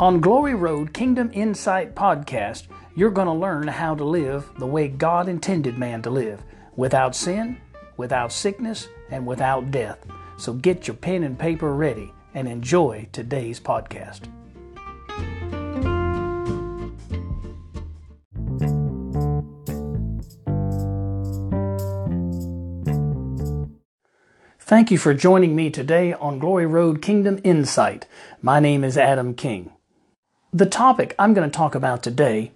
On Glory Road Kingdom Insight podcast, you're going to learn how to live the way God intended man to live without sin, without sickness, and without death. So get your pen and paper ready and enjoy today's podcast. Thank you for joining me today on Glory Road Kingdom Insight. My name is Adam King. The topic I'm going to talk about today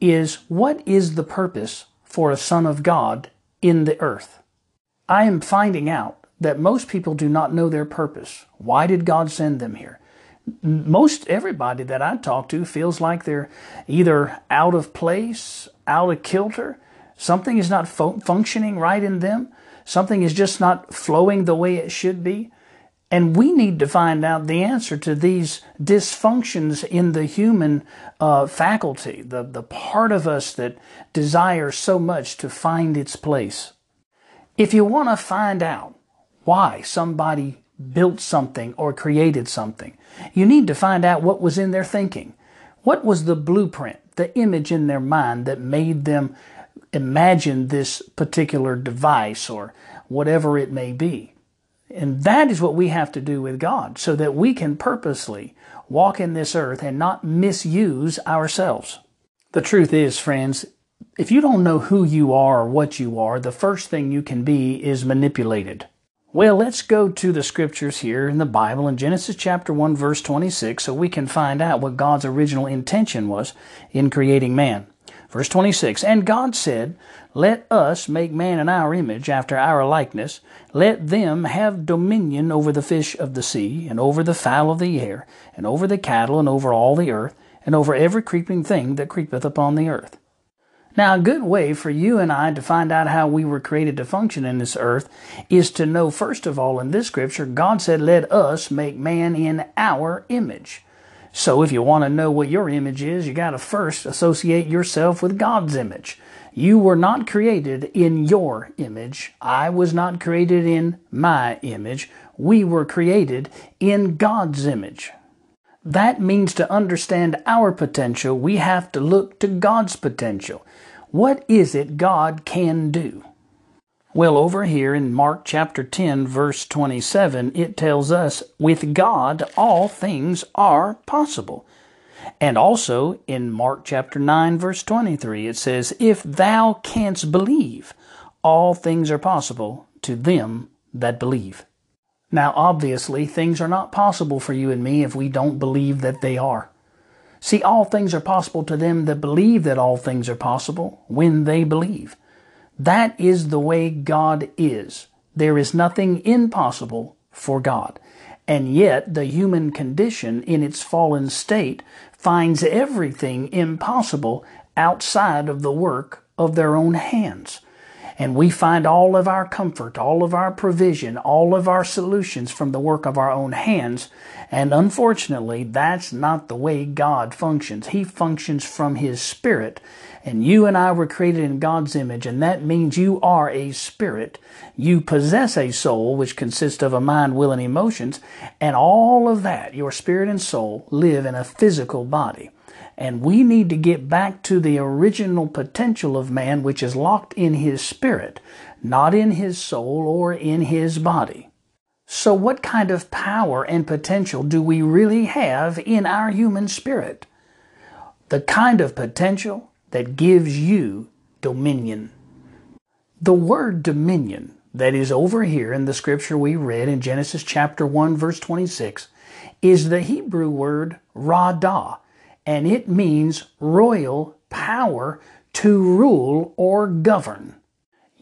is what is the purpose for a son of God in the earth? I am finding out that most people do not know their purpose. Why did God send them here? Most everybody that I talk to feels like they're either out of place, out of kilter, something is not fu- functioning right in them, something is just not flowing the way it should be. And we need to find out the answer to these dysfunctions in the human uh, faculty, the, the part of us that desires so much to find its place. If you want to find out why somebody built something or created something, you need to find out what was in their thinking. What was the blueprint, the image in their mind that made them imagine this particular device or whatever it may be? And that is what we have to do with God so that we can purposely walk in this earth and not misuse ourselves. The truth is, friends, if you don't know who you are or what you are, the first thing you can be is manipulated. Well, let's go to the scriptures here in the Bible in Genesis chapter 1 verse 26 so we can find out what God's original intention was in creating man. Verse 26 And God said, Let us make man in our image, after our likeness. Let them have dominion over the fish of the sea, and over the fowl of the air, and over the cattle, and over all the earth, and over every creeping thing that creepeth upon the earth. Now, a good way for you and I to find out how we were created to function in this earth is to know, first of all, in this scripture, God said, Let us make man in our image. So if you want to know what your image is, you got to first associate yourself with God's image. You were not created in your image. I was not created in my image. We were created in God's image. That means to understand our potential, we have to look to God's potential. What is it God can do? Well, over here in Mark chapter 10, verse 27, it tells us, with God all things are possible. And also in Mark chapter 9, verse 23, it says, If thou canst believe, all things are possible to them that believe. Now, obviously, things are not possible for you and me if we don't believe that they are. See, all things are possible to them that believe that all things are possible when they believe. That is the way God is. There is nothing impossible for God. And yet, the human condition in its fallen state finds everything impossible outside of the work of their own hands. And we find all of our comfort, all of our provision, all of our solutions from the work of our own hands. And unfortunately, that's not the way God functions. He functions from His Spirit. And you and I were created in God's image, and that means you are a spirit. You possess a soul, which consists of a mind, will, and emotions, and all of that, your spirit and soul, live in a physical body. And we need to get back to the original potential of man, which is locked in his spirit, not in his soul or in his body. So, what kind of power and potential do we really have in our human spirit? The kind of potential that gives you dominion. The word dominion that is over here in the scripture we read in Genesis chapter 1 verse 26 is the Hebrew word radah and it means royal power to rule or govern.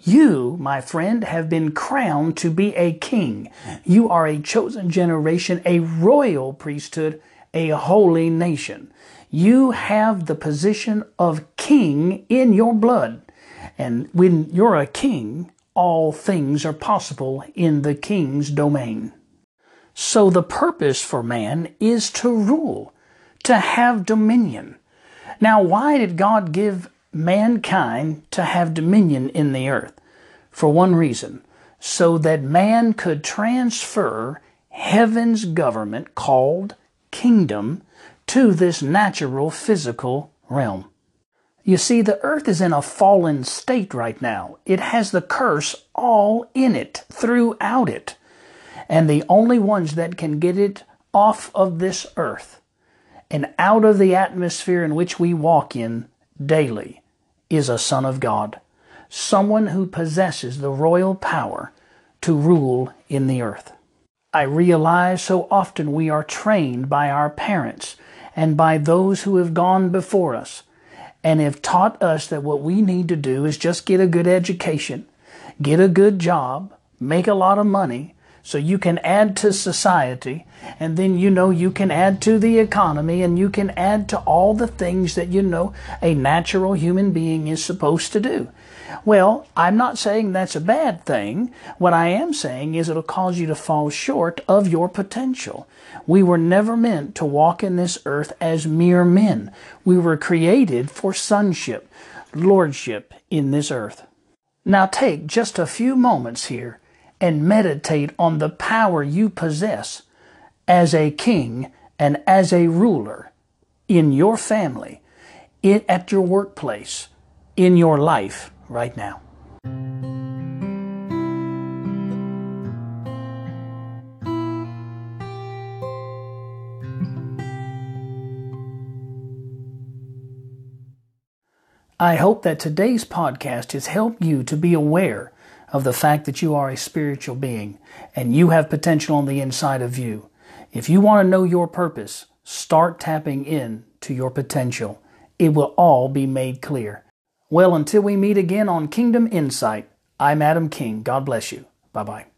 You, my friend, have been crowned to be a king. You are a chosen generation, a royal priesthood, a holy nation. You have the position of king in your blood. And when you're a king, all things are possible in the king's domain. So the purpose for man is to rule to have dominion. Now, why did God give mankind to have dominion in the earth? For one reason, so that man could transfer heaven's government called kingdom to this natural physical realm. You see, the earth is in a fallen state right now. It has the curse all in it, throughout it. And the only ones that can get it off of this earth and out of the atmosphere in which we walk in daily is a Son of God, someone who possesses the royal power to rule in the earth. I realize so often we are trained by our parents and by those who have gone before us and have taught us that what we need to do is just get a good education, get a good job, make a lot of money, so you can add to society, and then you know you can add to the economy, and you can add to all the things that you know a natural human being is supposed to do. Well, I'm not saying that's a bad thing. What I am saying is it'll cause you to fall short of your potential. We were never meant to walk in this earth as mere men. We were created for sonship, lordship in this earth. Now take just a few moments here and meditate on the power you possess as a king and as a ruler in your family, in, at your workplace, in your life right now. I hope that today's podcast has helped you to be aware of the fact that you are a spiritual being and you have potential on the inside of you. If you want to know your purpose, start tapping in to your potential. It will all be made clear. Well, until we meet again on Kingdom Insight, I'm Adam King. God bless you. Bye bye.